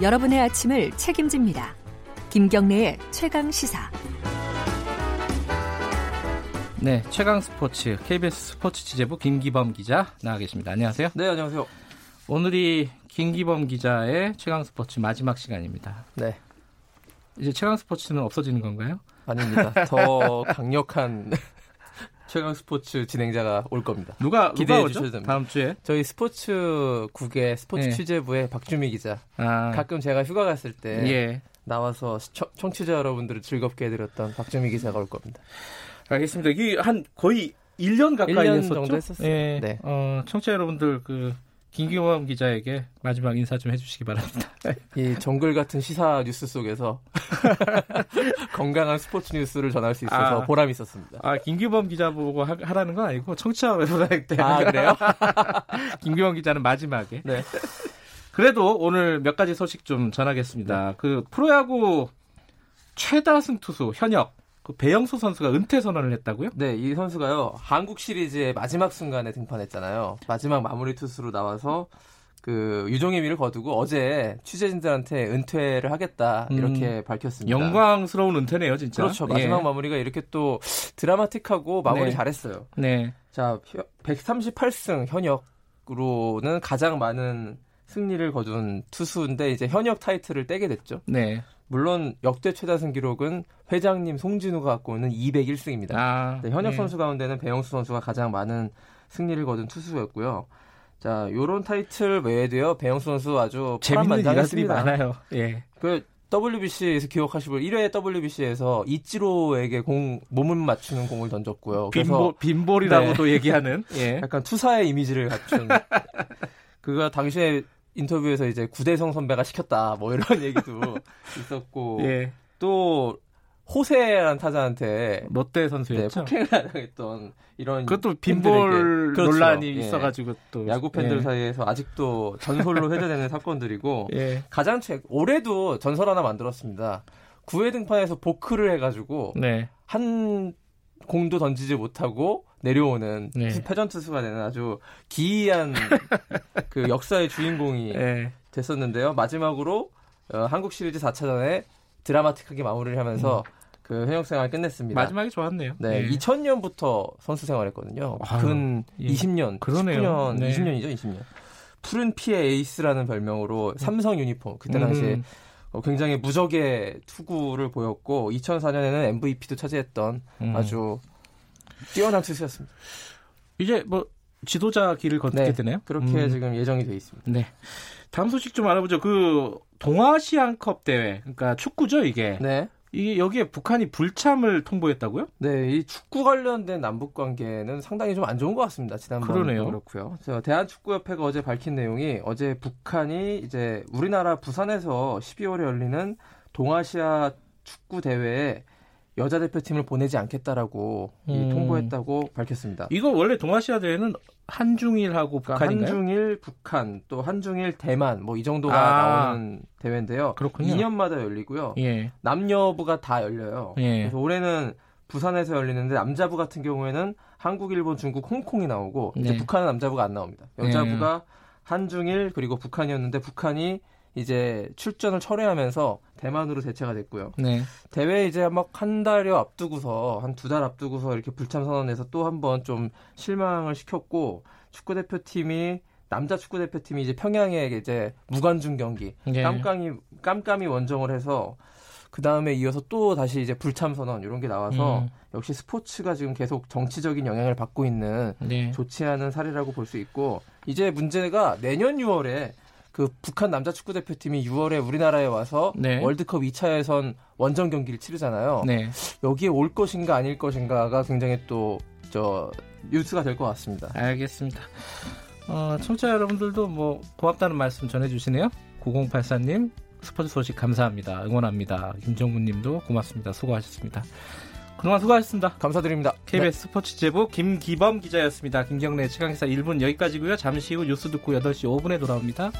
여러분의 아침을 책임집니다. 김경래의 최강 시사. 네, 최강 스포츠 KBS 스포츠 취재부 김기범 기자 나와 계십니다. 안녕하세요. 네, 안녕하세요. 오늘이 김기범 기자의 최강 스포츠 마지막 시간입니다. 네. 이제 최강 스포츠는 없어지는 건가요? 아닙니다. 더 강력한 최강 스포츠 진행자가 올 겁니다. 누가 기대해 누가? 주셔도 됩니다. 다음 주에 저희 스포츠국의 스포츠 네. 취재부의 박주미 기자. 아, 가끔 제가 휴가 갔을 때 예. 나와서 시청- 청취자 여러분들을 즐겁게 해드렸던 박주미 기자가 올 겁니다. 알겠습니다. 이게 한 거의 1년 가까이 1년 했었죠. 정도 했었어요. 예. 네. 어, 청취자 여러분들 그 김기범 기자에게 마지막 인사 좀 해주시기 바랍니다. 이 정글 같은 시사 뉴스 속에서 건강한 스포츠 뉴스를 전할 수 있어서 아. 보람이 있었습니다. 아, 김기범 기자 보고 하, 하라는 건 아니고 청취자 여러분한테 아, 그래요? 김기범 기자는 마지막에. 네. 그래도 오늘 몇 가지 소식 좀 전하겠습니다. 그 프로야구 최다승 투수 현역 그 배영수 선수가 은퇴 선언을 했다고요? 네, 이 선수가요. 한국 시리즈의 마지막 순간에 등판했잖아요. 마지막 마무리 투수로 나와서 그 유종의 미를 거두고 어제 취재진들한테 은퇴를 하겠다 이렇게 밝혔습니다. 음. 영광스러운 은퇴네요, 진짜. 그렇죠. 마지막 예. 마무리가 이렇게 또 드라마틱하고 마무리 네. 잘했어요. 네. 자, 138승 현역 으로는 가장 많은 승리를 거둔 투수인데 이제 현역 타이틀을 떼게 됐죠. 네. 물론 역대 최다승 기록은 회장님 송진우가 갖고 있는 201승입니다. 아, 네, 현역 예. 선수 가운데는 배영수 선수가 가장 많은 승리를 거둔 투수였고요. 자, 요런 타이틀 외에도요. 배영수 선수 아주 재밌는 일화들이. 많아요. 예. 그 WBC에서 기억하시고 1회 WBC에서 이치로에게 공 몸을 맞추는 공을 던졌고요. 그래서 빈볼, 빈볼이라고도 네. 얘기하는. 예. 약간 투사의 이미지를 갖춘 그가 당시에 인터뷰에서 이제 구대성 선배가 시켰다 뭐 이런 얘기도 있었고 예. 또 호세라는 타자한테 롯데 네, 선수였죠. 폭행을 당했던 이런 그것도 빈볼 그렇죠. 논란이 예. 있어가지고 또 야구 팬들 예. 사이에서 아직도 전설로 회자되는 사건들이고 예. 가장 최 올해도 전설 하나 만들었습니다. 9회 등판에서 보크를 해가지고 네. 한 공도 던지지 못하고 내려오는 네. 투- 패전 투수가 되는 아주 기이한 그 역사의 주인공이 예. 됐었는데요. 마지막으로 어, 한국 시리즈 4차전에 드라마틱하게 마무리를 하면서 그 현역 생활을 끝냈습니다. 마지막이 좋았네요. 네, 예. 2000년부터 선수 생활했거든요. 아유, 근 예. 20년, 그러네요. 19년, 네. 20년이죠, 20년. 푸른 피의 에이스라는 별명으로 삼성 유니폼 그때 당시에 음. 어, 굉장히 무적의 투구를 보였고 2004년에는 MVP도 차지했던 음. 아주 뛰어난 투수였습니다. 이제 뭐 지도자 길을 걷게 네, 되네요. 그렇게 음. 지금 예정이 돼 있습니다. 네. 다음 소식 좀 알아보죠. 그 동아시안컵 대회, 그러니까 축구죠 이게. 네. 이게 여기에 북한이 불참을 통보했다고요? 네, 이 축구 관련된 남북 관계는 상당히 좀 안 좋은 것 같습니다. 지난번도 그러네요. 그렇고요. 저 대한축구협회가 어제 밝힌 내용이 어제 북한이 이제 우리나라 부산에서 12월에 열리는 동아시아 축구 대회에 여자 대표팀을 보내지 않겠다라고 이 음. 통보했다고 밝혔습니다. 이거 원래 동아시아 대회는 한중일하고 그러니까 북한인가요? 한중일 북한 또 한중일 대만 뭐 이 정도가 아. 나오는 대회인데요. 그렇군요. 2년마다 열리고요. 예. 남녀부가 다 열려요. 예. 그래서 올해는 부산에서 열리는데 남자부 같은 경우에는 한국, 일본, 중국, 홍콩이 나오고 이제 네. 북한은 남자부가 안 나옵니다. 여자부가 한중일 그리고 북한이었는데 북한이 이제 출전을 철회하면서 대만으로 대체가 됐고요. 네. 대회 이제 막 한 달여 앞두고서 한 두 달 앞두고서 이렇게 불참 선언해서 또 한 번 좀 실망을 시켰고 축구 대표팀이 남자 축구 대표팀이 이제 평양에 이제 무관중 경기 예. 깜깜이 깜깜이 원정을 해서 그 다음에 이어서 또 다시 이제 불참 선언 이런 게 나와서 음. 역시 스포츠가 지금 계속 정치적인 영향을 받고 있는 네. 좋지 않은 사례라고 볼 수 있고 이제 문제가 내년 6월에 그 북한 남자 축구 대표팀이 6월에 우리나라에 와서 네. 월드컵 2차 예선 원정 경기를 치르잖아요. 네. 여기에 올 것인가 아닐 것인가가 굉장히 또 저 뉴스가 될 것 같습니다. 알겠습니다. 어, 청취자 여러분들도 뭐 고맙다는 말씀 전해주시네요. 9084님 스포츠 소식 감사합니다. 응원합니다. 김정문 님도 고맙습니다. 수고하셨습니다. 그동안 수고하셨습니다. 감사드립니다. KBS 스포츠 제보 김기범 기자였습니다. 김경래 최강기사 1분 여기까지고요. 잠시 후 뉴스 듣고 8시 5분에 돌아옵니다.